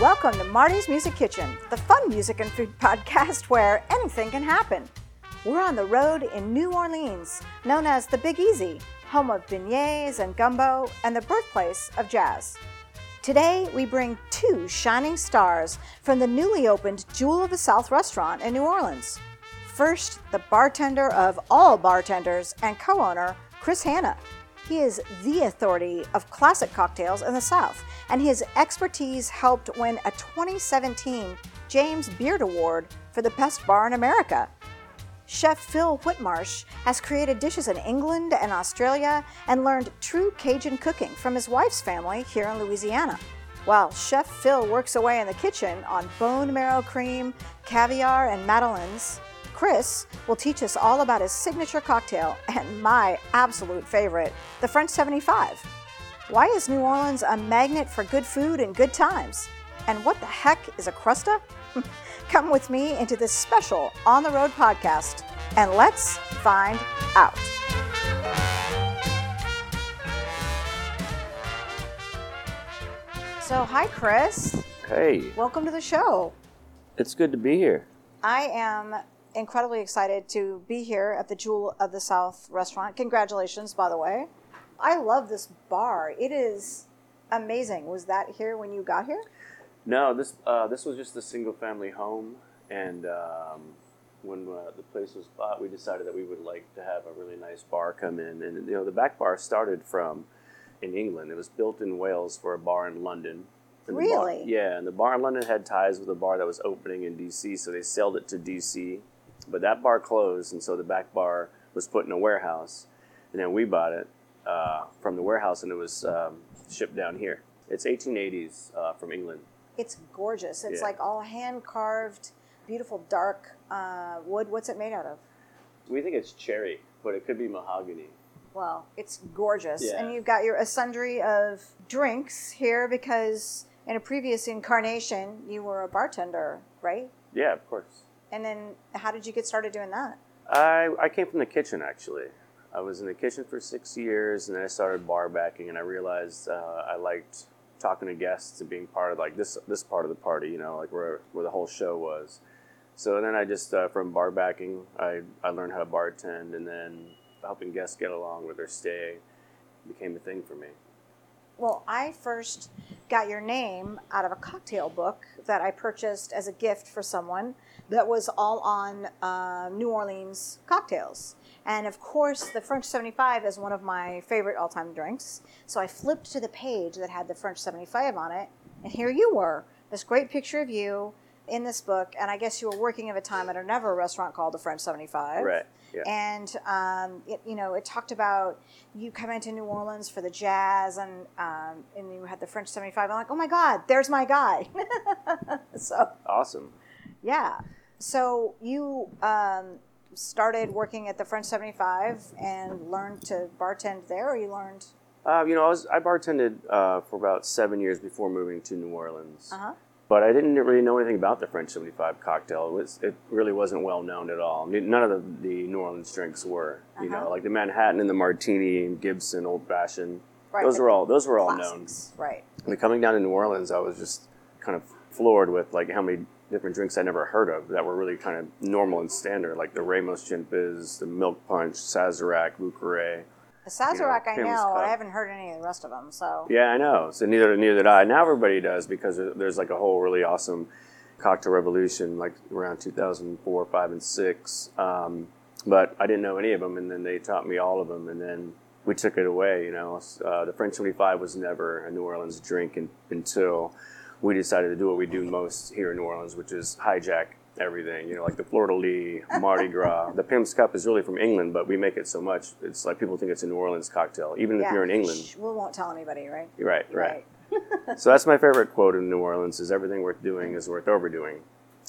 Welcome to Marty's Music Kitchen, the fun music and food podcast where anything can happen. We're on the road in New Orleans, known as the Big Easy, home of beignets and gumbo, and the birthplace of jazz. Today, we bring two shining stars from the newly opened Jewel of the South restaurant in New Orleans. First, the bartender of all bartenders and co owner, Chris Hannah. He is the authority of classic cocktails in the South, and his expertise helped win a 2017 James Beard Award for the best bar in America. Chef Phil Whitmarsh has created dishes in England and Australia and learned true Cajun cooking from his wife's family here in Louisiana. While Chef Phil works away in the kitchen on bone marrow cream, caviar, and madeleines, Chris will teach us all about his signature cocktail and my absolute favorite, the French 75. Why is New Orleans a magnet for good food and good times? And what the heck is a crusta? Come with me into this special on the road podcast and let's find out. So, hi, Chris. Hey, Welcome to the show. it's good to be here. I am incredibly excited to be here at the Jewel of the South restaurant. Congratulations, by the way. I love this bar. It is amazing. Was that here when you got here? No, this uh, this was just a single family home, and um, when uh, the place was bought, we decided that we would like to have a really nice bar come in, and you know the back bar started from in England. It was built in Wales for a bar in London. And the bar- Really? yeah, and the bar in London had ties with a bar that was opening in DC, so they sold it to DC. But that bar closed, and so the back bar was put in a warehouse, and then we bought it uh, from the warehouse, and it was um, shipped down here. It's 1880s uh, from England. It's gorgeous. It's Yeah. like all hand carved, beautiful dark uh, wood. What's it made out of? We think it's cherry, but it could be mahogany. Well, it's gorgeous. Yeah. And you've got your a sundry of drinks here because in a previous incarnation you were a bartender, right? Yeah, of course. And then how did you get started doing that? I, I came from the kitchen actually. I was in the kitchen for six years, and then I started bar backing, and I realized uh, I liked talking to guests and being part of like this this part of the party, you know, like where where the whole show was. So then I just uh, from bar backing, I I learned how to bartend, and then helping guests get along with their stay became a thing for me. Well, I first got your name out of a cocktail book that I purchased as a gift for someone that was all on uh, New Orleans cocktails. And of course, the French 75 is one of my favorite all time drinks. So I flipped to the page that had the French 75 on it, and here you were this great picture of you in this book. And I guess you were working at a time at another restaurant called the French 75 Right. Yeah. and um, it, you know it talked about you coming to New Orleans for the jazz and um, and you had the French 75 I'm like oh my god there's my guy so awesome. yeah so you um, started working at the French 75 and learned to bartend there or you learned Uh, you know, I was I bartended uh, for about seven years before moving to New Orleans. uh-huh but I didn't really know anything about the French 75 cocktail. It, was, it really wasn't well known at all. None of the, the New Orleans drinks were, you Uh-huh. know, like the Manhattan and the Martini and Gibson, Old Fashioned. Right, Those were all those were all known. classics right But coming down to New Orleans, I was just kind of floored with like how many different drinks I never heard of that were really kind of normal and standard, like the Ramos Gin Fizz, the Milk Punch, Sazerac, Bouquet. The Sazerac I know cup. I haven't heard any of the rest of them so Yeah, I know. So neither neither did I. Now everybody does because there's like a whole really awesome cocktail revolution, like around 2004, five, and six. Um, but I didn't know any of them, and then they taught me all of them, and then we took it away. You know, uh, the French 25 was never a New Orleans drink in, until we decided to do what we do most here in New Orleans, which is hijack everything. You know, like the Florida Lee, Mardi Gras. The Pimm's Cup is really from England, but we make it so much it's like people think it's a New Orleans cocktail, even if you're in England. Shh, we won't tell anybody right You're right, right. so that's my favorite quote in New Orleans: "Is everything worth doing is worth overdoing."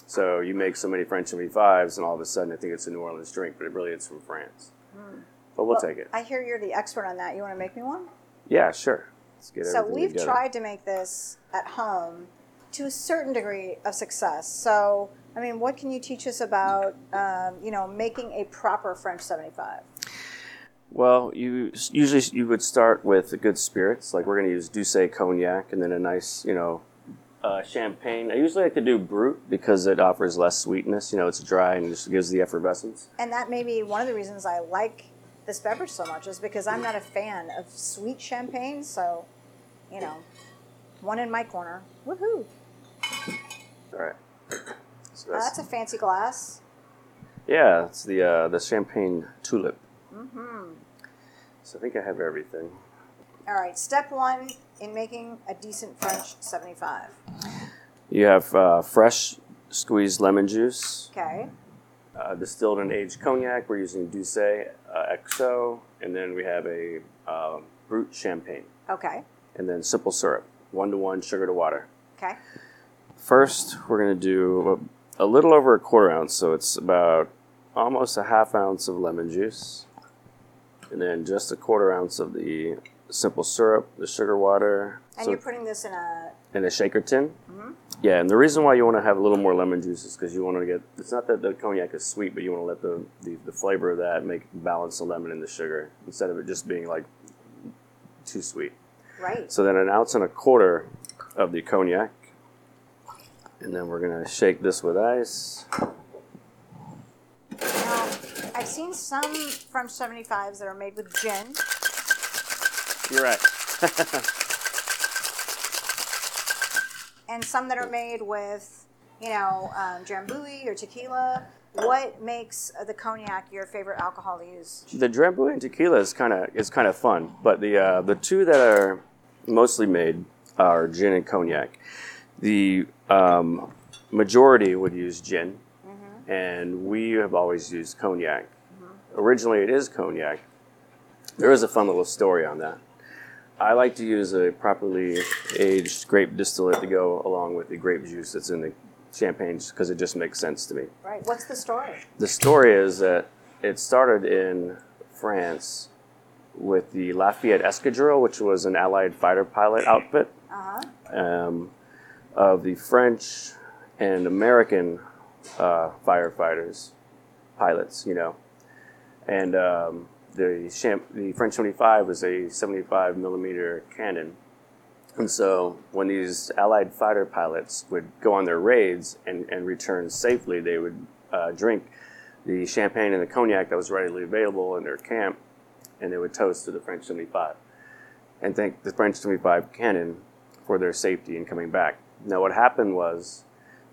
So you make so many French 75s, and all of a sudden I think it's a New Orleans drink, but it really it's from France. Hmm. But we'll, Well, take it. I hear you're the expert on that you want to make me one yeah, sure. Let's get it. So we've together. tried to make this at home to a certain degree of success. So I mean, what can you teach us about um, you know making a proper French seventy five? Well, you usually you would start with the good spirits, like we're going to use Douce cognac, and then a nice, you know, uh, champagne. I usually like to do brut because it offers less sweetness. You know, it's dry and it just gives the effervescence. And that may be one of the reasons I like this beverage so much is because I'm not a fan of sweet champagne. So, you know, one in my corner. Woohoo! All right. So Uh, that's a fancy glass. yeah, it's the uh, the champagne tulip. Mm-hmm. So I think I have everything. All right, step one in making a decent French 75. You have uh, fresh squeezed lemon juice, Okay. uh, distilled and aged cognac. We're using Douce uh, XO, and then we have a uh, brut champagne, Okay. and then simple syrup, one to one sugar to water. Okay. First, we're going to do a, little over a quarter ounce, so it's about almost a half ounce of lemon juice, and then just a quarter ounce of the simple syrup, the sugar water, And so- you're putting this in a. in a shaker tin. Mm-hmm. Yeah, and the reason why you want to have a little more lemon juice is because you want to get. It's not that the cognac is sweet, but you want to let the, the, the flavor of that make balance the lemon and the sugar instead of it just being like too sweet. Right. So then an ounce and a quarter of the cognac, and then we're gonna shake this with ice. Now, I've seen some French 75s that are made with gin. You're right. and some that are made with, you know, um, drambuie or tequila. What makes the cognac your favorite alcohol to use? The Drambuie and tequila is kind of is kind of fun, but the uh, the two that are mostly made are gin and cognac. The um, majority would use gin, and we have always used cognac. Originally, it is cognac. There is a fun little story on that. I like to use a properly aged grape distillate to go along with the grape juice that's in the champagne because it just makes sense to me. Right. What's the story? The story is that it started in France with the Lafayette Escadrille, which was an Allied fighter pilot outfit Uh huh. um, of the French and American uh, firefighters, pilots, you know. And um, the, the French 75 was a 75 millimeter cannon. And so when these Allied fighter pilots would go on their raids and, and return safely, they would uh, drink the champagne and the cognac that was readily available in their camp, and they would toast to the French 75 and thank the French 75 cannon for their safety in coming back. Now, what happened was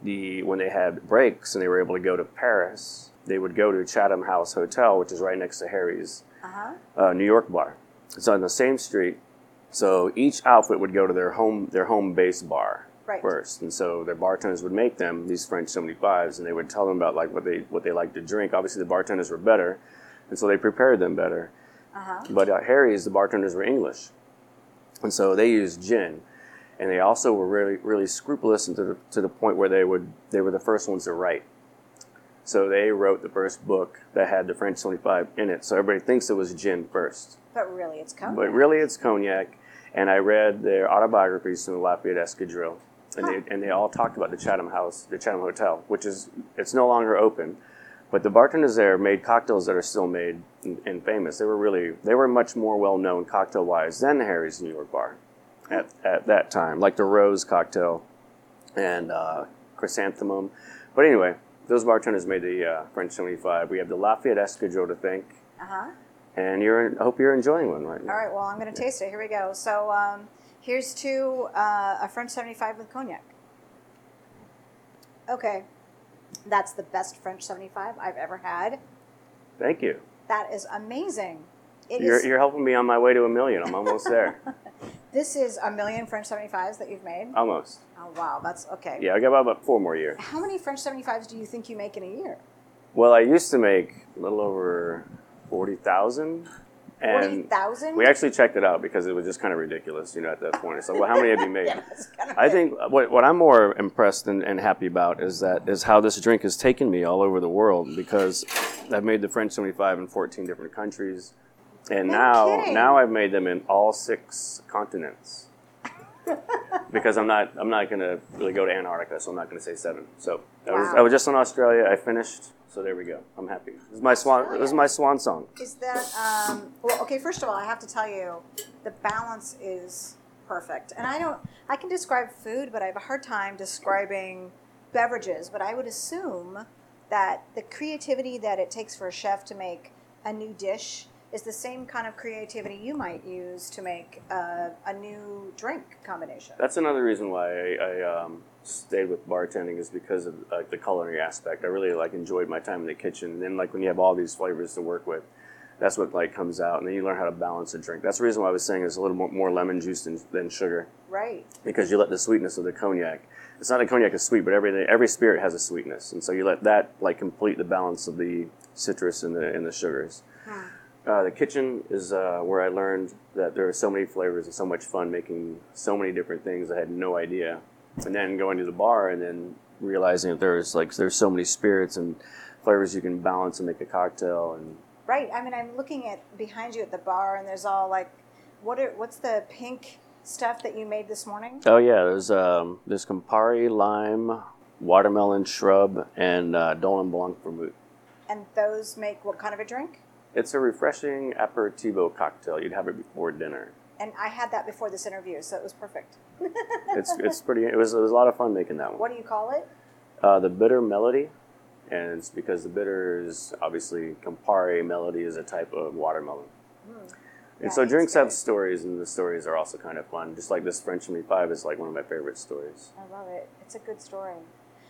the when they had breaks and they were able to go to Paris, they would go to Chatham House Hotel, which is right next to Harry's Uh huh. uh, New York bar. It's on the same street. So each outfit would go to their home their home base bar Right. first, and so their bartenders would make them these French 75s, and they would tell them about like what they what they like to drink. Obviously, the bartenders were better, and so they prepared them better. Uh huh. But at Harry's, the bartenders were English, and so they used gin, and they also were really really scrupulous, and to the, to the point where they would they were the first ones to write. So they wrote the first book that had the French 25 in it. So everybody thinks it was gin first, But really, it's cognac. but really it's cognac. And I read their autobiographies from the Lafayette Escadrille, and they and they all talked about the Chatham House, the Chatham Hotel, which is it's no longer open. But the bartenders there made cocktails that are still made and, and famous. They were really they were much more well known cocktail wise than Harry's New York Bar at, at that time, like the Rose cocktail and uh, Chrysanthemum. But anyway, those bartenders made the uh, French 75. We have the Lafayette Escadrille to thank, Uh huh. and you're I hope you're enjoying one right now. All right. Well, I'm going to taste it. Here we go. So um, here's to uh, a French 75 with cognac. Okay. That's the best French 75 I've ever had. Thank you. That is amazing. It You're, is- you're helping me on my way to a million. I'm almost there. this is a million French 75s that you've made. almost. Oh, wow. That's okay. Yeah, I got about four more years. How many French 75s do you think you make in a year? Well, I used to make a little over 40,000. And 40,000? we actually checked it out because it was just kind of ridiculous, you know, at that point. It's like, well, how many have you made? Yeah, kind of I think what, what I'm more impressed and, and happy about is that is how this drink has taken me all over the world because I've made the French 75 in 14 different countries, and No now kidding. now I've made them in all six continents. because I'm not I'm not gonna really go to Antarctica, so I'm not gonna say seven. So I was I was just in Australia. I finished, so there we go. I'm happy. This is my swan. This is my swan song. Is that um, well? Okay, first of all, I have to tell you, the balance is perfect. And I don't, I can describe food, but I have a hard time describing beverages. But I would assume that the creativity that it takes for a chef to make a new dish is the same kind of creativity you might use to make a, a new drink combination. That's another reason why I, I um, stayed with bartending is because of like the culinary aspect. I really like enjoyed my time in the kitchen, and then like when you have all these flavors to work with, that's what like comes out, and then you learn how to balance a drink. That's the reason why I was saying it's a little more, lemon juice than, than sugar, Right. because you let the sweetness of the cognac. It's not that cognac is sweet, but everything every spirit has a sweetness, and so you let that like complete the balance of the citrus and the and the sugars. Uh, the kitchen is uh, where I learned that there are so many flavors and so much fun making so many different things. I had no idea, and then going to the bar and then realizing that there's like there's so many spirits and flavors you can balance and make a cocktail. And Right. I mean, I'm looking at behind you at the bar, and there's all like, what are what's the pink stuff that you made this morning? oh yeah, there's um, there's Campari, lime, watermelon shrub, and uh, Dolin Blanc vermouth. And those make what kind of a drink? It's a refreshing aperitivo cocktail. You'd have it before dinner. And I had that before this interview, so it was perfect. It's it's pretty. It was it was a lot of fun making that one. What do you call it? Uh, the bitter melody, and it's because the bitter is obviously Campari melody is a type of watermelon. And so That drinks have stories, and the stories are also kind of fun. Just like this French Me Five is like one of my favorite stories. I love it. It's a good story.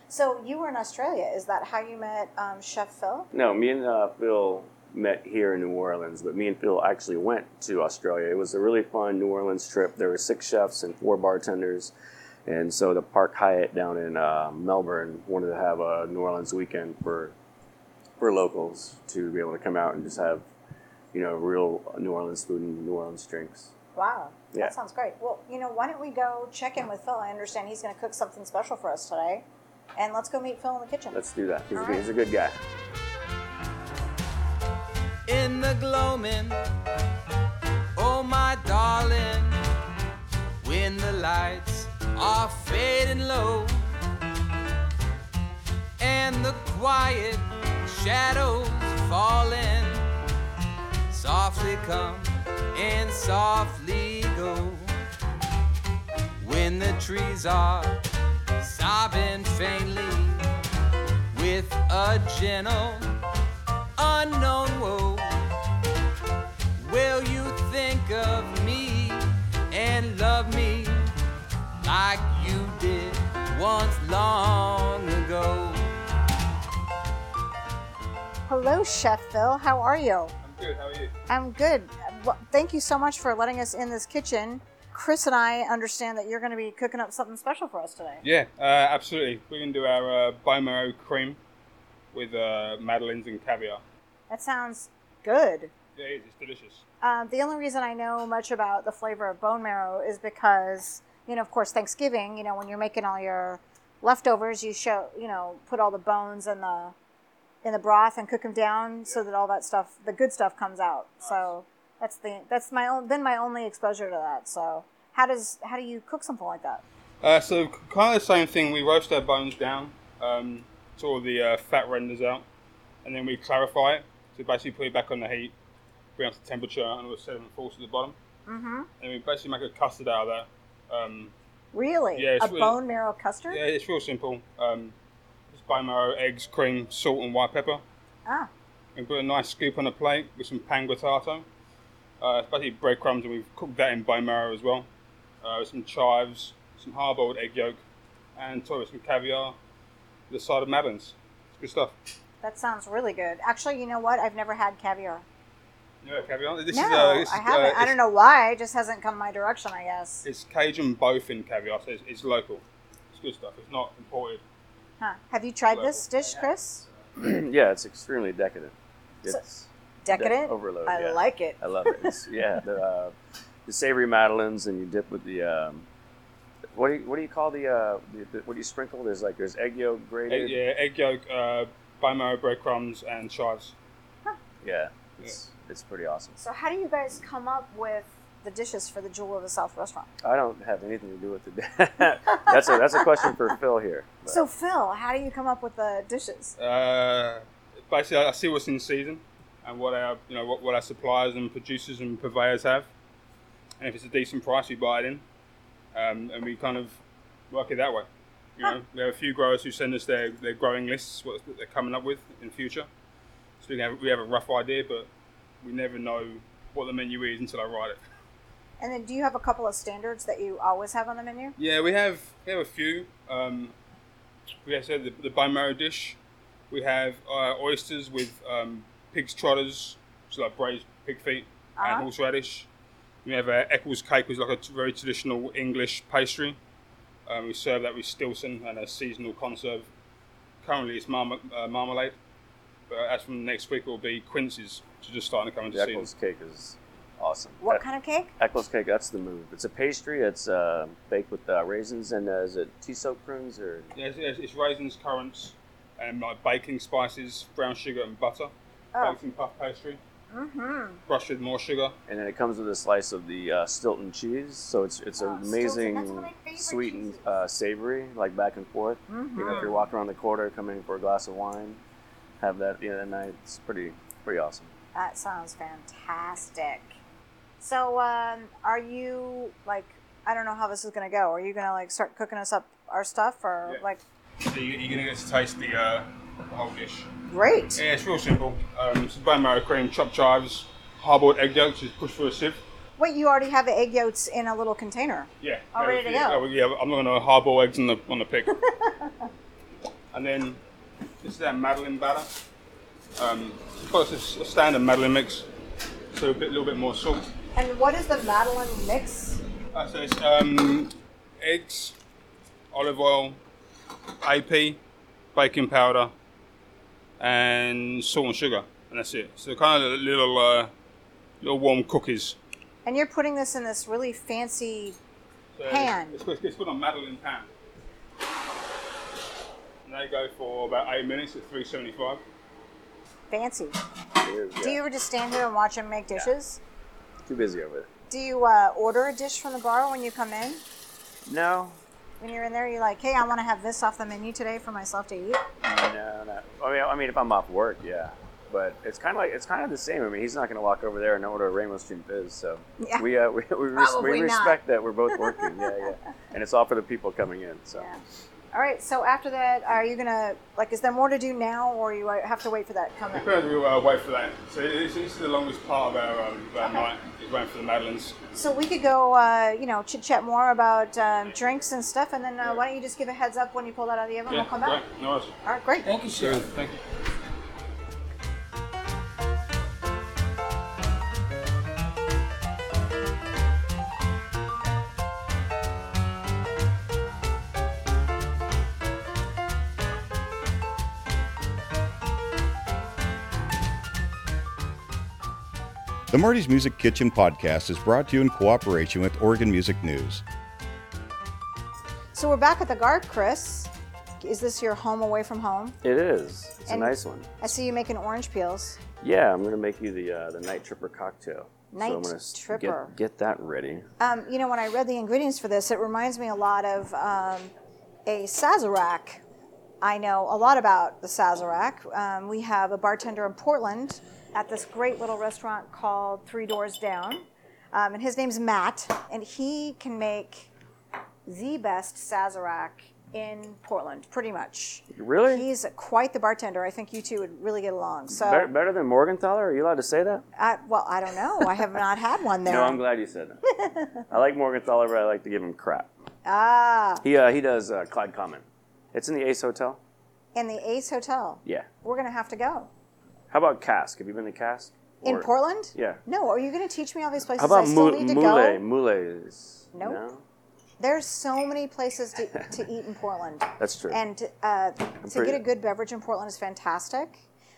So you were in Australia. Is that how you met um, Chef Phil? No, me and uh, Phil met here in New Orleans, but me and Phil actually went to Australia. It was a really fun New Orleans trip. There were six chefs and four bartenders. And so the Park Hyatt down in uh, Melbourne wanted to have a New Orleans weekend for for locals to be able to come out and just have, you know, real New Orleans food and New Orleans drinks. Wow, Yeah. that sounds great. Well, you know, why don't we go check in with Phil? I understand he's going to cook something special for us today, and let's go meet Phil in the kitchen. Let's do that. He's, a, right. he's a good guy. In the gloaming. Oh, my darling, when the lights are fading low and the quiet shadows falling, softly come and softly go. When the trees are sobbing faintly with a gentle unknown woe. Will you think of me and love me like you did once long ago? Hello, Chef Phil. How are you? I'm good. How are you? I'm good. Well, thank you so much for letting us in this kitchen. Chris and I understand that you're going to be cooking up something special for us today. Yeah, uh, absolutely. We're going to do our uh, bone marrow cream with uh, madeleines and caviar. That sounds good. Yeah, it is. It's delicious. Um, the only reason I know much about the flavor of bone marrow is because, you know, of course, Thanksgiving, you know, when you're making all your leftovers, you show, you know, put all the bones in the in the broth and cook them down so that all that stuff, the good stuff, comes out. So that's the that's my own been my only exposure to that. So how does how do you cook something like that? Uh, so kind of the same thing. We roast our bones down um, so all the uh, fat renders out, and then we clarify it. So basically put it back on the heat, bring up the temperature, and all the sediment falls to the bottom. Mm-hmm. And we basically make a custard out of that. Um, Really, Yeah, it's a really- bone marrow custard? yeah, it's real simple. Um, just bone marrow, eggs, cream, salt, and white pepper. Ah, and put a nice scoop on a plate with some pan grattato. Uh, it's basically breadcrumbs, and we've cooked that in bone marrow as well. Uh, with some chives, some hard-boiled egg yolk, and toy with some caviar, with a side of madeleines. It's good stuff. that sounds really good. Actually, you know what? I've never had caviar. Yeah, caviar. This no, is, uh, this I haven't. uh, I don't know why. It just hasn't come my direction. I guess. It's Cajun bowfin caviar, so it's, it's local. It's good stuff. It's not imported. Huh. Have you tried Local. this dish, Chris? yeah, it's extremely decadent. So- It's Decadent. overload, I yeah. like it. I love it. It's, yeah, the, uh, the savory madeleines, and you dip with the um, what do you what do you call the, uh, the, the what do you sprinkle? There's like there's egg yolk grated. Egg, yeah, egg yolk, uh, bone marrow, breadcrumbs, and chives. Yeah, it's it's pretty awesome. So, how do you guys come up with the dishes for the Jewel of the South restaurant? I don't have anything to do with it. that's a that's a question for Phil here. but- So, Phil, how do you come up with the dishes? Uh, basically, I see what's in season and what our you know what, what our suppliers and producers and purveyors have, and if it's a decent price, we buy it in. Um, and we kind of work it that way. You know, we have a few growers who send us their, their growing lists, what they're coming up with in future. So we have, we have a rough idea, but we never know what the menu is until I write it. And then, do you have a couple of standards that you always have on the menu? Yeah, we have we have a few. Um, we have said the, the bone marrow dish. We have uh, oysters with um, pig's trotters, so like braised pig feet Uh-huh. and horseradish. We have uh, Eccles cake, which is like a very traditional English pastry. Um, we serve that with Stilton and a seasonal conserve. Currently, it's marma- uh, marmalade, but as from next week, it will be quinces, which are just starting to come into The season. Eccles cake is awesome. What Uh, kind of cake? Eccles cake, that's the move. It's a pastry. It's uh, baked with uh, raisins and uh, is it tea soaked prunes or Yeah, it's, it's it's raisins, currants, and like baking spices, brown sugar, and butter. Oh. Baked in puff pastry, Mm-hmm. brushed with more sugar. and then it comes with a slice of the uh, Stilton cheese. So it's it's Oh, an Stilton, that's one of amazing, my favorite sweet and uh, savory, like back and forth. Mm-hmm. You know, if you're walking around the quarter, come in for a glass of wine, have that the other night. It's pretty pretty awesome. That sounds fantastic. So, um, are you like? I don't know how this is gonna go. Are you gonna like start cooking us up our stuff, or Yeah. like? So you, you're gonna get to taste the, uh, the whole dish. Great. Yeah, it's real simple. Um, it's bone marrow cream, chopped chives, hard-boiled egg yolks, just push through a sieve. Wait, you already have the egg yolks in a little container. Yeah. All yeah, ready to yeah, go. yeah, I'm not gonna hard-boil eggs on the on the pig. and then this is our Madeleine batter. Um, it's a standard Madeleine mix, so a bit, little bit more salt. And what is the Madeleine mix? Uh, so it's um, eggs, olive oil, AP, baking powder, and salt and sugar, and that's it. So kind of little, uh, little warm cookies. And you're putting this in this really fancy. So Pan. It's, it's, it's called a Madeleine pan. And they go for about eight minutes at 375. Fancy. Do you ever just stand here and watch them make dishes? Too busy over there. Do you uh, order a dish from the bar when you come in? No, When you're in there, you're like, "Hey, I want to have this off the menu today for myself to eat." no, no. I mean, I mean, if I'm off work, yeah. But it's kind of like it's kind of the same. I mean, he's not going to walk over there and know what a Rainbow Stream is. So Yeah. we uh, we we, res- we not. respect that we're both working. yeah, yeah. And it's all for the people coming in. So Yeah. All right. So after that, are you gonna like? Is there more to do now, or you uh, have to wait for that coming? We'll uh, wait for that. So this, this is the longest part of our, um, of our night, is waiting for the Madeleines. So we could go, uh, you know, chit chat more about um, drinks and stuff, and then uh, why don't you just give a heads up when you pull that out of the oven? Yeah, we'll come back. great. Nice. All right, great. Thank you, So, sir. thank you. The Marty's Music Kitchen podcast is brought to you in cooperation with Oregon Music News. So we're back at the Garp, Chris. Is this your home away from home? it is. It's And- a nice one. I see you making orange peels. Yeah, I'm going to make you the uh, the Night Tripper cocktail. Night so I'm gonna Tripper. Get, get that ready. Um, you know, when I read the ingredients for this, it reminds me a lot of um, a Sazerac. I know a lot about the Sazerac. Um, we have a bartender in Portland at this great little restaurant called Three Doors Down. Um, and his name's Matt, and he can make the best Sazerac in Portland, pretty much. Really? He's quite the bartender. I think you two would really get along. So, Better, better than Morgenthaler? Are you allowed to say that? I, well, I don't know. I have not had one there. No, I'm glad you said that. I like Morgenthaler, but I like to give him crap. Ah, He uh, he does uh, Clyde Common. It's in the Ace Hotel. in the Ace Hotel. Yeah. We're gonna have to go. How about Cask? Have you been to Cask? In Or- Portland? Yeah. No, are you going to teach me all these places How about I still Mou- need to go? Moulet's. Nope. No? There's so many places to, to eat in Portland. That's true. And uh, to pretty- get a good beverage in Portland is fantastic.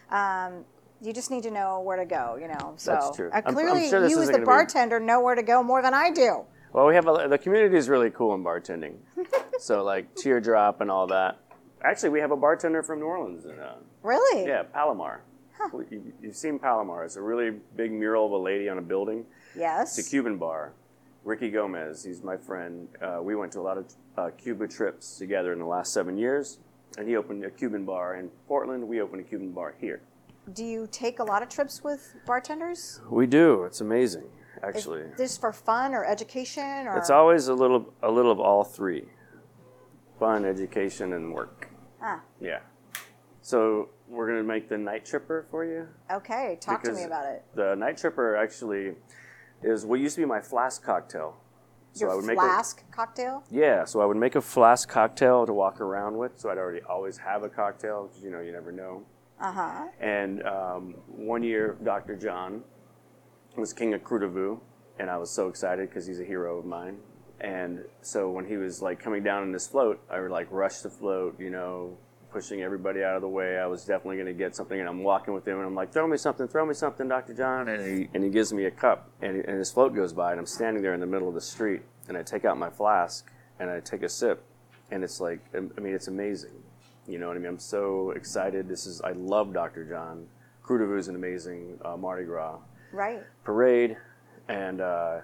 Um, you just need to know where to go, you know. So That's true. Uh, I'm- I'm clearly, sure you as the gonna be- bartender know where to go more than I do. Well, we have a, the community is really cool in bartending. so like teardrop and all that. Actually, we have a bartender from New Orleans. In, uh, Really? yeah, Palomar. You, you've seen Palomar. It's a really big mural of a lady on a building. Yes. It's a Cuban bar. Ricky Gomez, he's my friend. Uh, we went to a lot of uh, Cuba trips together in the last seven years, and he opened a Cuban bar in Portland. We opened a Cuban bar here. Do you take a lot of trips with bartenders? We do. It's amazing. actually. This for fun or education or It's always a little a little of all three. Fun, education, and work. Ah, Yeah. So we're gonna make the night tripper for you. okay. Talk to me about it. The night tripper actually is what used to be my flask cocktail. So I Your would make flask cocktail. yeah. So I would make a flask cocktail to walk around with. So I'd already always have a cocktail because you know you never know. Uh huh. And um, one year, Dr. John was king of Krewe du Vieux, and I was so excited because he's a hero of mine. And so when he was like coming down in this float, I would like rush the float, you know, pushing everybody out of the way. I was definitely going to get something, and I'm walking with him, and I'm like, "Throw me something, throw me something, Dr. John." And he and he gives me a cup, and, and his float goes by, and I'm standing there in the middle of the street, and I take out my flask, and I take a sip, and it's like, I mean, it's amazing. You know what I mean? I'm so excited. This is I love Dr. John. Krewe du Vieux is an amazing uh, Mardi Gras Right. parade, and uh,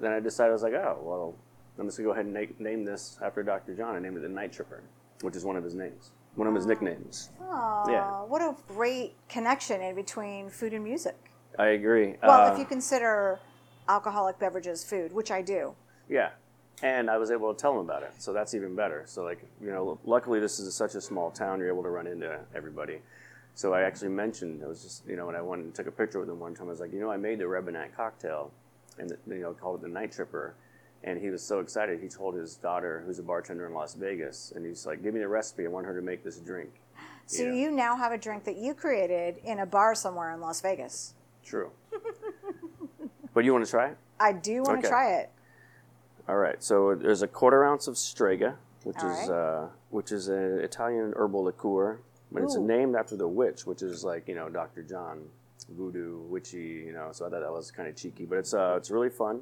then I decided I was like, oh well, I'm just gonna go ahead and na- name this after Dr. John. I named it the Night Tripper, which is one of his names, one of his nicknames. Aw, Yeah. what a great connection in between food and music. I agree. Well, Uh, if you consider alcoholic beverages food, which I do. Yeah. And I was able to tell them about it, so that's even better. So, like, you know, luckily this is such a small town, you're able to run into everybody. So I actually mentioned, it was just, you know, when I went and took a picture with him one time, I was like, you know, I made the Rebinat cocktail, and, you know, called it the Night Tripper. And he was so excited, he told his daughter, who's a bartender in Las Vegas, and he's like, give me the recipe, I want her to make this drink. So Yeah. you now have a drink that you created in a bar somewhere in Las Vegas. True. but you want to try it? I do want to try it. All right, so there's a quarter ounce of Strega, which is uh, which is an Italian herbal liqueur, but it's named after the witch, which is like you know Dr. John, voodoo, witchy, you know. So I thought that was kind of cheeky, but it's uh, it's really fun.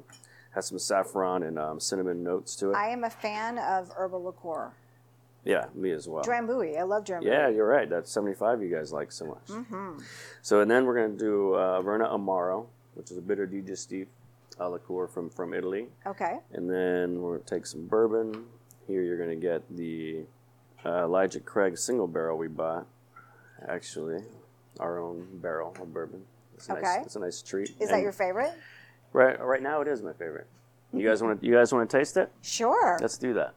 Has some saffron and um, cinnamon notes to it. I am a fan of herbal liqueur. yeah, me as well. Drambuie. I love Drambuie. Yeah, you're right. That's 75 you guys like so much. Mm-hmm. So, and then we're going to do uh, Verna Amaro, which is a bitter digestif uh, liqueur from, from Italy. Okay. And then we're going to take some bourbon. Here you're going to get the uh, Elijah Craig single barrel we bought. Actually, our own barrel of bourbon. It's Okay. nice, it's a nice treat. Is that your favorite? Right? Right now, it is my favorite. You guys want to? You guys want to taste it? Sure. Let's do that.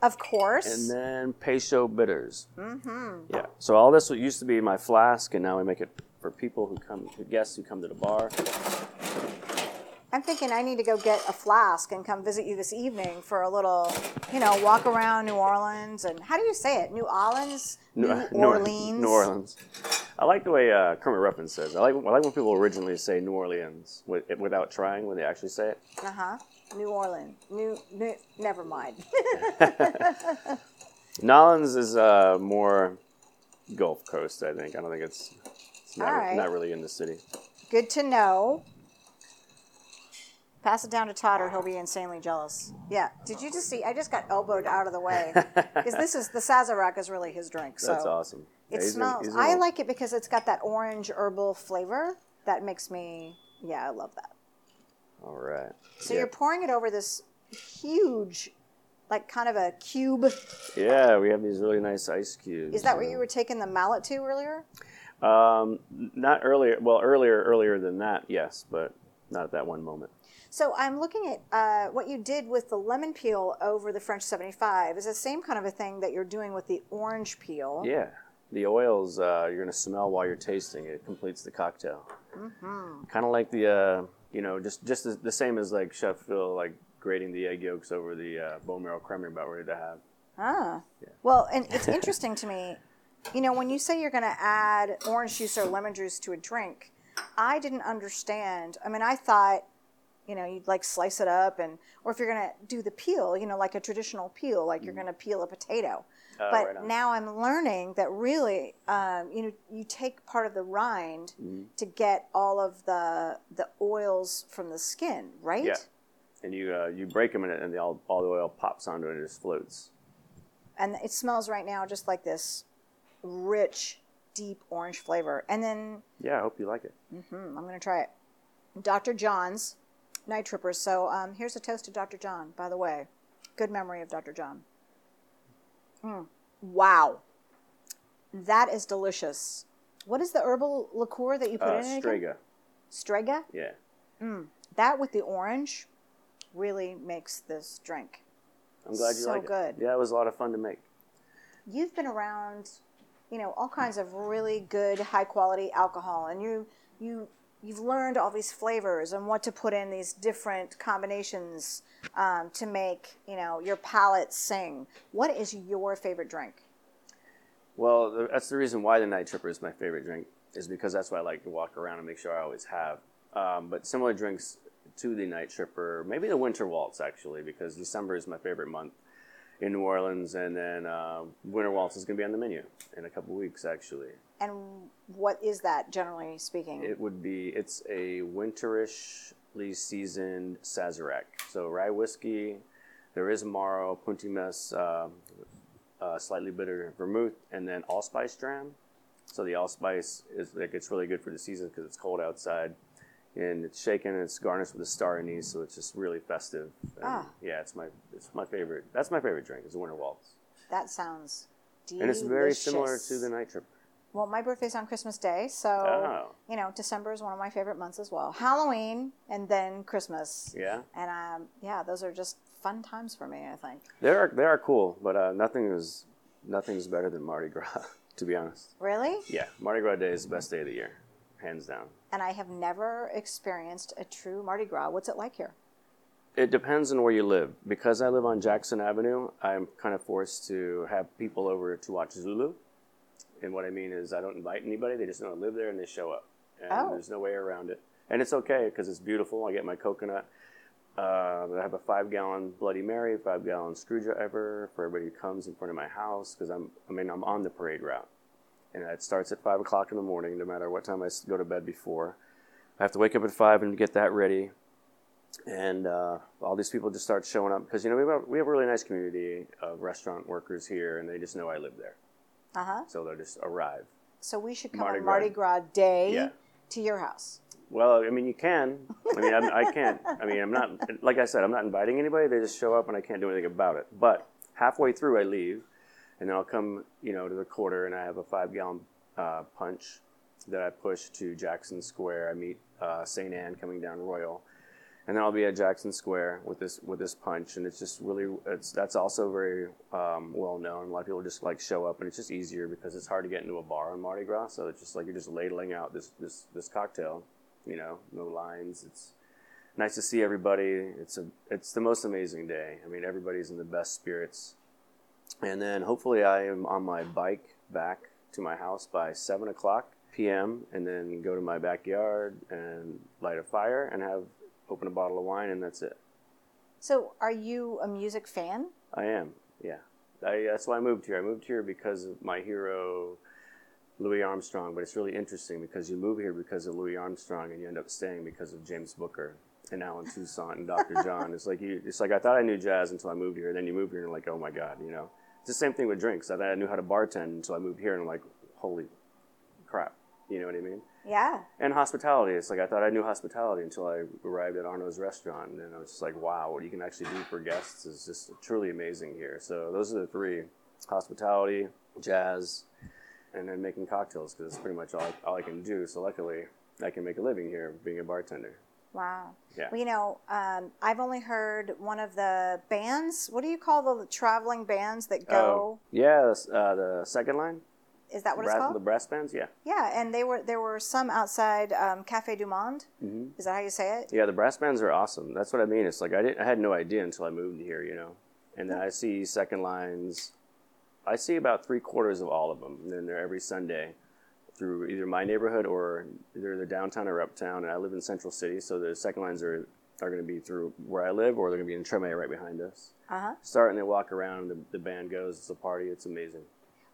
of course. And then Peychaud bitters. Mm-hmm. Yeah. So all this used to be my flask, and now we make it for people who come, who guests who come to the bar. I'm thinking I need to go get a flask and come visit you this evening for a little, you know, walk around New Orleans and how do you say it? New Orleans, New, New- Orleans. New Orleans. I like the way uh, Kermit Ruffins says. I like. I like when people originally say New Orleans with, without trying when they actually say it. Uh huh. New Orleans. New, new. Never mind. Nolans is uh, more Gulf Coast. I think. I don't think it's. It's not, right. not really in the city. Good to know. Pass it down to Todd, or he'll be insanely jealous. Yeah. Did you just see? I just got elbowed out of the way because this is the Sazerac is really his drink. So That's awesome. Yeah, It gonna- smells. he's I like it because it's got that orange herbal flavor that makes me. Yeah, I love that. All right. So Yeah. you're pouring it over this huge, like kind of a cube. Yeah, we have these really nice ice cubes. Is that what you were taking the mallet to earlier? Um, not earlier. Well, earlier, earlier than that, yes, but not at that one moment. So I'm looking at uh, what you did with the lemon peel over the French 75. Is the same kind of a thing that you're doing with the orange peel? Yeah, the oils uh, you're gonna smell while you're tasting. It completes the cocktail. Mm-hmm. Kind of like the, uh, you know, just just the, the same as like Chef Phil, like grating the egg yolks over the uh, bone marrow creme you're about ready to have. Ah. Yeah. Well, and it's interesting to me, you know, when you say you're going to add orange juice or lemon juice to a drink, I didn't understand. I mean, I thought, you know, you'd like slice it up and, or if you're going to do the peel, you know, like a traditional peel, like you're going to peel a potato. Uh, but right now I'm learning that really, um, you know, you take part of the rind Mm-hmm. to get all of the the oils from the skin, right? Yeah. And you uh, you break them in it, and the, all, all the oil pops onto it and it just floats. and it smells right now just like this rich, deep orange flavor. And then Yeah, I hope you like it. mm-hmm, I'm going to try it. Dr. John's Night Trippers. So um, here's a toast to Dr. John, by the way. Good memory of Dr. John. Mm. Wow. That is delicious. What is the herbal liqueur that you put Uh, in it? again? Strega. Strega? Yeah. That with the orange really makes this drink. I'm glad you So like good. it. Yeah, it was a lot of fun to make. You've been around, you know, all kinds of really good, high quality alcohol, and you you you've learned all these flavors and what to put in these different combinations um, to make you know your palate sing. What is your favorite drink? Well, that's the reason why the Night Tripper is my favorite drink, is because that's what I like to walk around and make sure I always have. Um, but similar drinks to the Night Tripper, maybe the Winter Waltz actually, because December is my favorite month in New Orleans, and then uh, Winter Waltz is going to be on the menu in a couple weeks actually. And what is that, generally speaking? It would be it's a winterishly seasoned Sazerac. So rye whiskey, there is Amaro, Punti Mess, uh, uh, slightly bitter vermouth, and then allspice dram. So the allspice is like it's really good for the season because it's cold outside, and it's shaken and it's garnished with a star anise, so it's just really festive. And Ah. Yeah, it's my it's my favorite. That's my favorite drink. Is the Winter Waltz, that sounds delicious. and it's very similar to the Night Tripper. Well, my birthday's on Christmas Day, so Oh. you know December is one of my favorite months as well. Halloween and then Christmas. Yeah. And um, yeah, those are just fun times for me. I think. They are they are cool, but uh, nothing is nothing's better than Mardi Gras, to be honest. Really? Yeah, Mardi Gras Day is the best day of the year, hands down. And I have never experienced a true Mardi Gras. What's it like here? It depends on where you live. Because I live on Jackson Avenue, I'm kind of forced to have people over to watch Zulu. And what I mean is, I don't invite anybody. They just know I live there and they show up. And Oh. there's no way around it. And it's okay because it's beautiful. I get my coconut. Uh, I have a five gallon Bloody Mary, five gallon screwdriver for everybody who comes in front of my house because I'm, I mean, I'm on the parade route. And it starts at five o'clock in the morning, no matter what time I go to bed before. I have to wake up at five and get that ready and uh, all these people just start showing up because you know we have, we have a really nice community of restaurant workers here, and they just know I live there, Uh huh. so they'll just arrive. So we should come Mardi on Gras. Gras Day Yeah. to your house. Well, I mean, you can. I mean, I'm, I can't. I mean, I'm not. Like I said, I'm not inviting anybody. They just show up, and I can't do anything about it. But halfway through, I leave, and then I'll come, you know, to the quarter, and I have a five gallon uh, punch that I push to Jackson Square. I meet uh, Saint Anne coming down Royal, and then I'll be at Jackson Square with this with this punch, and it's just really it's that's also very um, well known. A lot of people just like show up, and it's just easier because it's hard to get into a bar on Mardi Gras. So it's just like you're just ladling out this this this cocktail, you know, no lines. It's nice to see everybody. It's a it's the most amazing day. I mean, everybody's in the best spirits, and then hopefully I am on my bike back to my house by seven o'clock p.m. and then go to my backyard and light a fire and have open a bottle of wine and that's it. So, are you a music fan? I am, yeah. I, that's why I moved here. I moved here because of my hero, Louis Armstrong. But it's really interesting because you move here because of Louis Armstrong, and you end up staying because of James Booker and Allen Toussaint and Dr. John. It's like you. It's like I thought I knew jazz until I moved here. And then you move here and you're like, oh my god, you know. It's the same thing with drinks. I I knew how to bartend until I moved here, and I'm like, holy crap. You know what I mean? Yeah. And hospitality. It's like I thought I knew hospitality until I arrived at Arnaud's restaurant, and I was just like, wow, what you can actually do for guests is just truly amazing here. So those are the three: hospitality, jazz, and then making cocktails because it's pretty much all, all I can do. So luckily, I can make a living here being a bartender. Wow. Yeah. Well, you know, um, I've only heard one of the bands. What do you call the traveling bands that go? Oh, yeah, uh, the second line, Is that what it's called? the brass bands. Yeah, Yeah, and they were there were some outside um, Cafe Du Monde. Mm-hmm. Is that how you say it? yeah, the brass bands are awesome. That's what I mean. It's like I didn't, I had no idea until I moved here, you know. And then I see second lines. I see about three quarters of all of them. And then they're every Sunday through either my neighborhood or either the downtown or uptown. And I live in Central City, so the second lines are are going to be through where I live, or they're going to be in Treme right behind us. Uh huh. Start and they walk around. The, the band goes. It's a party. It's amazing.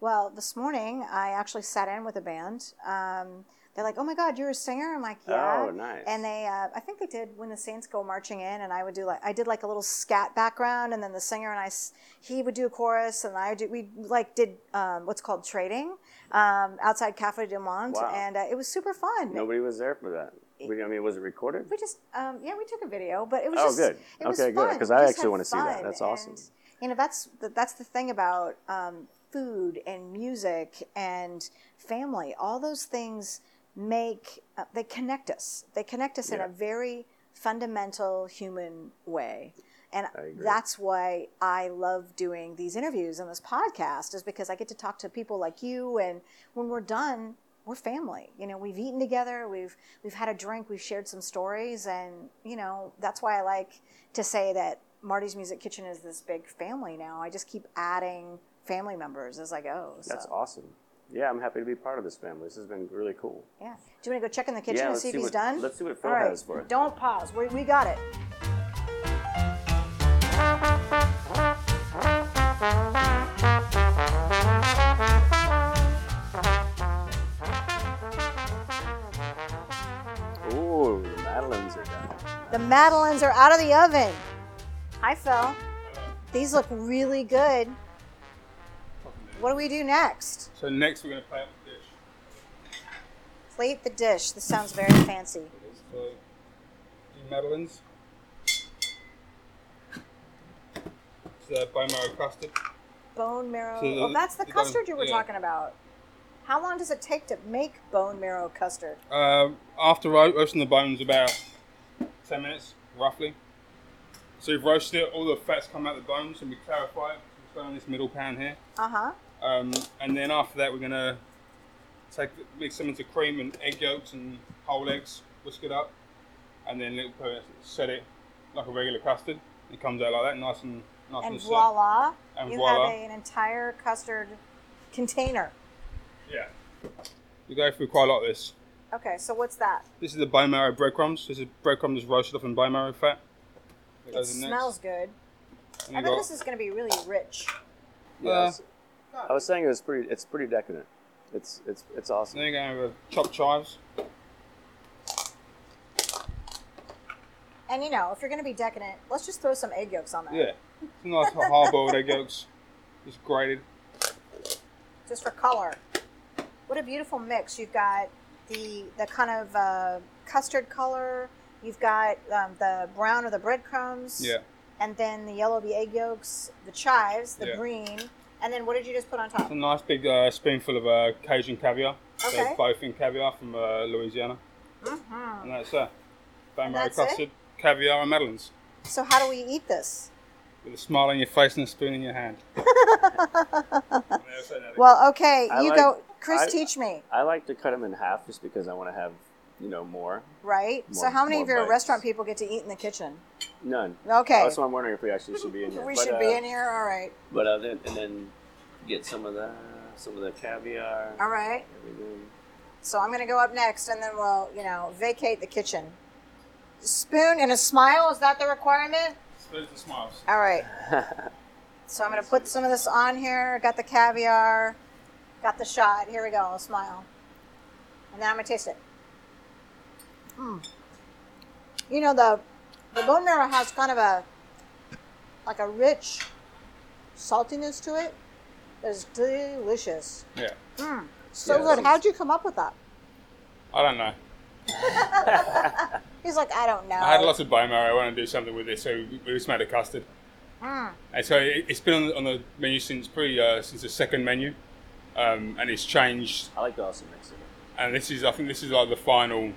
Well, this morning I actually sat in with a band. Um, they're like, "Oh my God, you're a singer!" I'm like, "Yeah." Oh, nice. And they, uh, I think they did when the Saints go marching in, and I would do like I did like a little scat background, and then the singer and I, he would do a chorus, and I do we like did um, what's called trading um, outside Cafe Du Monde, Wow. and uh, it was super fun. Nobody was there for that. We, I mean, was it recorded? We just, um, yeah, we took a video, but it was Oh, just, good. It was Okay, good, Because I actually wanna see that. That's awesome. and, you know, that's the, that's the thing about um, food and music and family. All those things make uh, they connect us. They connect us in a very fundamental human way. And that's why I love doing these interviews and this podcast is because I get to talk to people like you and when we're done, we're family. You know, we've eaten together, we've we've had a drink, we've shared some stories and you know, that's why I like to say that Marty's Music Kitchen is this big family now. I just keep adding family members as I go. That's so, awesome. Yeah, I'm happy to be part of this family. This has been really cool. Yeah. Do you want to go check in the kitchen Yeah, and let's see if he's what- done? let's see what Phil All right. has for us. Don't pause. We, we got it. Ooh, the Madeleines are done. The Madeleines are out of the oven. Hi, Phil. These look really good. What do we do next? So next we're going to plate the dish. Plate the dish. This sounds very fancy. The. It's uh, bone marrow custard. Bone marrow. So the- oh, that's the the bone- custard you were yeah. talking about. How long does it take to make bone marrow custard? Um, after ro- roasting the bones, about 10 minutes, roughly. So you've roasted it, all the fats come out of the bones, and we clarify it. We put on this middle pan here. Uh huh. Um, and then after that, we're going to take the- mix them into cream and egg yolks and whole eggs, whisk it up, and then little put set it like a regular custard. It comes out like that, nice and nice and, And set. voila, And you voila. have an entire custard container. Yeah. You go through quite a lot of this. Okay, so what's that? This is the bone marrow breadcrumbs. This is breadcrumbs roasted off in bone marrow fat. That It goes in next. smells good. I bet got- this is going to be really rich. Yeah, I was- was saying it was pretty. It's pretty decadent. It's it's it's awesome. Then you're going with chopped chives. And you know, if you're going to be decadent, let's just throw some egg yolks on that. Yeah. Some nice hard boiled egg yolks. Just grated. Just for color. What a beautiful mix. You've got the the kind of uh, custard color. You've got um, the brown of the breadcrumbs. Yeah. And then the yellow of the egg yolks, the chives, the Yeah. green. And then what did you just put on top? A nice big uh, spoonful of uh, Cajun caviar. Okay. They're bowfin caviar from uh, Louisiana. Mhm. And that's uh, bone And marrow that's it? custard, caviar, and madeleines. So how do we eat this? With a smile on your face and a spoon in your hand. Well, okay, I you like- go. Chris, I- teach me. I like to cut them in half just because I want to have you know more. Right. so how many of your bites. restaurant people get to eat in the kitchen? None. Okay. That's why I'm wondering if we actually should be in here. we But, should uh, be in here. All right. But uh, then and then get some of the some of the caviar. All right. Everything. So I'm going to go up next, and then we'll, you know, vacate the kitchen. Spoon and a smile. Is that the requirement? Spoons and smiles. All right. So I'm going to put some of this on here. Got the caviar. Got the shot. Here we go. A smile. And then I'm going to taste it. Mm. You know, the, the bone marrow has kind of a, like a rich saltiness to it. It's delicious. Yeah. Mm. So Yeah, good. How'd you come up with that? I don't know. He's like, I don't know. I had lots of bone marrow. I want to do something with it, so we we just made a custard. Mm. And so it, it's been on the, on the menu since pretty uh, since the second menu, um, and it's changed. I like the also mix. And this is I think this is like the final.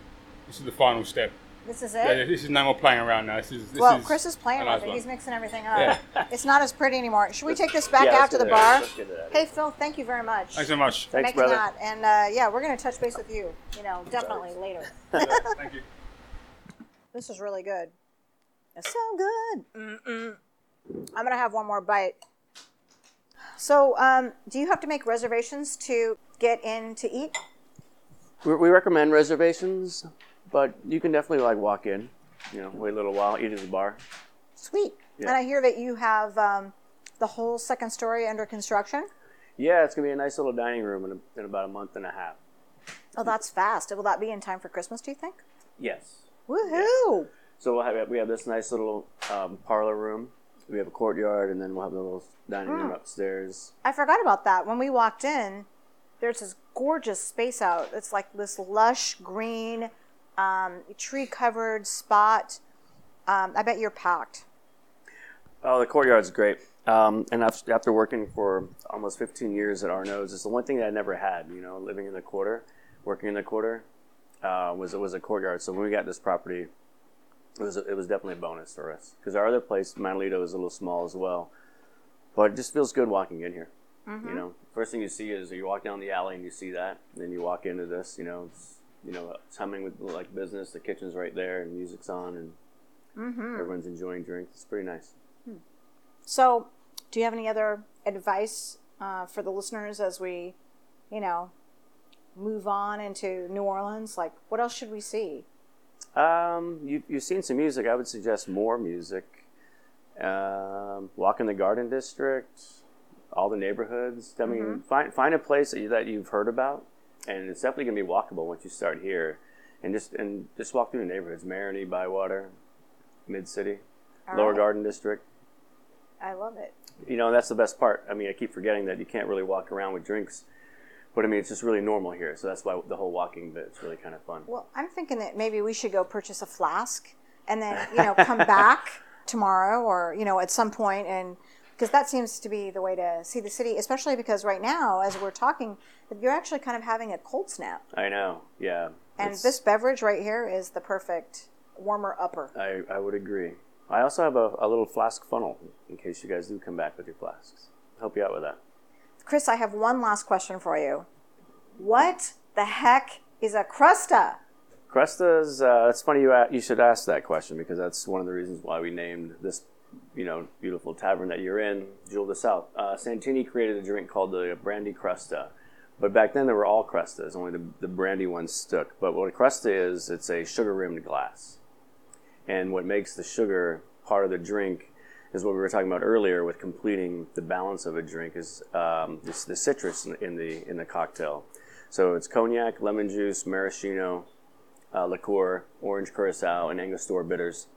This is the final step. This is Yeah, it. this is no more playing around now. This is this well, is Chris is playing with it. one. He's mixing everything up. Yeah. It's not as pretty anymore. Should we take this back Yeah, out to the get bar? Let's get it out. Hey, Phil, thank you very much. Thanks so much. for Thanks, making brother. that. And uh, yeah, we're going to touch base with you, you know, definitely later. Thank you. This is really good. It's so good. Mm-mm. I'm going to have one more bite. So, um, do you have to make reservations to get in to eat? We, we recommend reservations, but you can definitely like walk in. You know, wait a little while, eat at the bar. Sweet. Yeah. And I hear that you have um, the whole second story under construction. Yeah, it's gonna be a nice little dining room in, a, in about a month and a half. Oh, that's fast. Will that be in time for Christmas, do you think? Yes. Woohoo! So we'll have we have this nice little um, parlor room. We have a courtyard, and then we'll have the little dining room upstairs. I forgot about that. When we walked in, there's this gorgeous space out. It's like this lush green, um, tree covered spot. Um, I bet you're packed. Oh, the courtyard's great. Um, and after working for almost 15 years at Arnaud's, it's the one thing that I never had. You know, living in the quarter, working in the quarter, uh, was was a courtyard. So when we got this property, it was it was definitely a bonus for us because our other place, Manolito, is a little small as well, but it just feels good walking in here. You know, first thing you see is you walk down the alley and you see that, and then you walk into this. You know, it's you know it's humming with like business. The kitchen's right there, and music's on, and everyone's enjoying drinks. It's pretty nice. So, do you have any other advice uh, for the listeners as we, you know, move on into New Orleans? Like, what else should we see? Um, you, you've seen some music. I would suggest more music. Um, walk in the Garden District, all the neighborhoods. I mean, find find a place that, you, that you've heard about, and it's definitely gonna be walkable once you start here, and just and just walk through the neighborhoods: Marigny, Bywater, Mid City, Lower right. Garden District. I love it. You know, that's the best part. I mean, I keep forgetting that you can't really walk around with drinks, but I mean, it's just really normal here. So that's why the whole walking bit's really kind of fun. Well, I'm thinking that maybe we should go purchase a flask and then, you know, come back tomorrow or, you know, at some point and because that seems to be the way to see the city, especially because right now, as we're talking, you're actually kind of having a cold snap. I know. Yeah. And this beverage right here is the perfect warmer upper. I, I would agree. I also have a, a little flask funnel in case you guys do come back with your flasks. Help you out with that. Chris, I have one last question for you. What the heck is a crusta? Crusta's. Uh, it's funny you a- you should ask that question because that's one of the reasons why we named this, you know, beautiful tavern that you're in, Jewel de South. Uh, Santini created a drink called the Brandy Crusta, but back then they were all crustas. Only the, the brandy ones stuck. But what a crusta is, it's a sugar rimmed glass, and what makes the sugar part of the drink is what we were talking about earlier with completing the balance of a drink is um, the citrus in, in the in the cocktail. So it's cognac, lemon juice, maraschino, uh, liqueur, orange curacao, and Angostura bitters.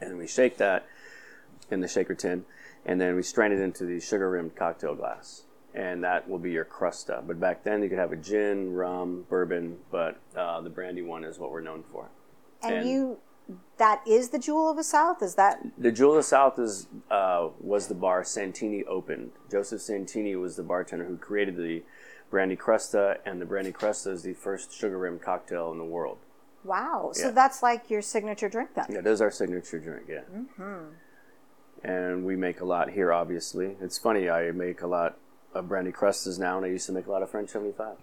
And we shake that in the shaker tin, and then we strain it into the sugar rimmed cocktail glass. And that will be your crusta. But back then, you could have a gin, rum, bourbon, but uh, the brandy one is what we're known for. And, And- you, that is the Jewel of the South? Is that The Jewel of the South is uh, was the bar Santini opened. Joseph Santini was the bartender who created the brandy crusta, and the brandy crusta is the first sugar rimmed cocktail in the world. wow? So that's like your signature drink then? Yeah, that is our signature drink. Yeah. And we make a lot here, obviously. It's funny, I make a lot of brandy crustas now, and I used to make a lot of French 75.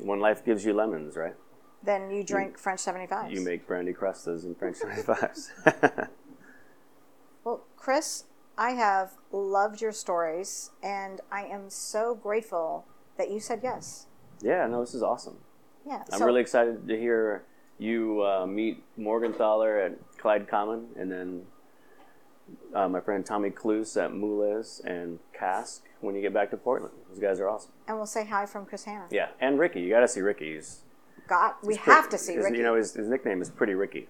When life gives you lemons, right? Then you drink French 75s. You make brandy crustas and French 75s. Well, Chris, I have loved your stories, and I am so grateful that you said yes. yeah, no, this is awesome. Yeah. I'm so- really excited to hear you uh, meet Morgenthaler at Clyde Common, and then uh, my friend Tommy Klus at Moules and Cask when you get back to Portland. Those guys are awesome. And we'll say hi from Chris Hannah. Yeah, and Ricky. You got to see Ricky. He's, Got, we he's pretty- have to see his- Ricky. You know, his, his nickname is Pretty Ricky.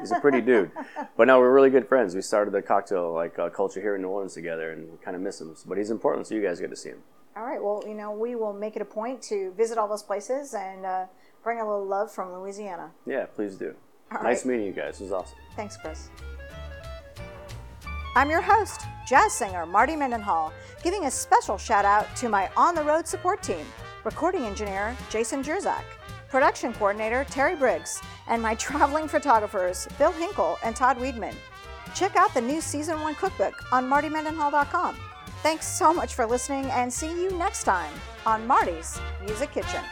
He's a pretty dude. But no, we're really good friends. We started the cocktail like uh, culture here in New Orleans together, and we kind of miss him. But he's in Portland, so you guys get to see him. all right. Well, you know, we will make it a point to visit all those places and uh, bring a little love from Louisiana. Yeah, please do. All nice right. meeting you guys. It was awesome. Thanks, Chris. I'm your host, jazz singer Marty Mendenhall, giving a special shout out to my on the road support team recording engineer Jason Jerzak, production coordinator Terry Briggs, and my traveling photographers Bill Hinkle and Todd Weedman. Check out the new season one cookbook on martymendenhall.com. Thanks so much for listening and see you next time on Marty's Music Kitchen.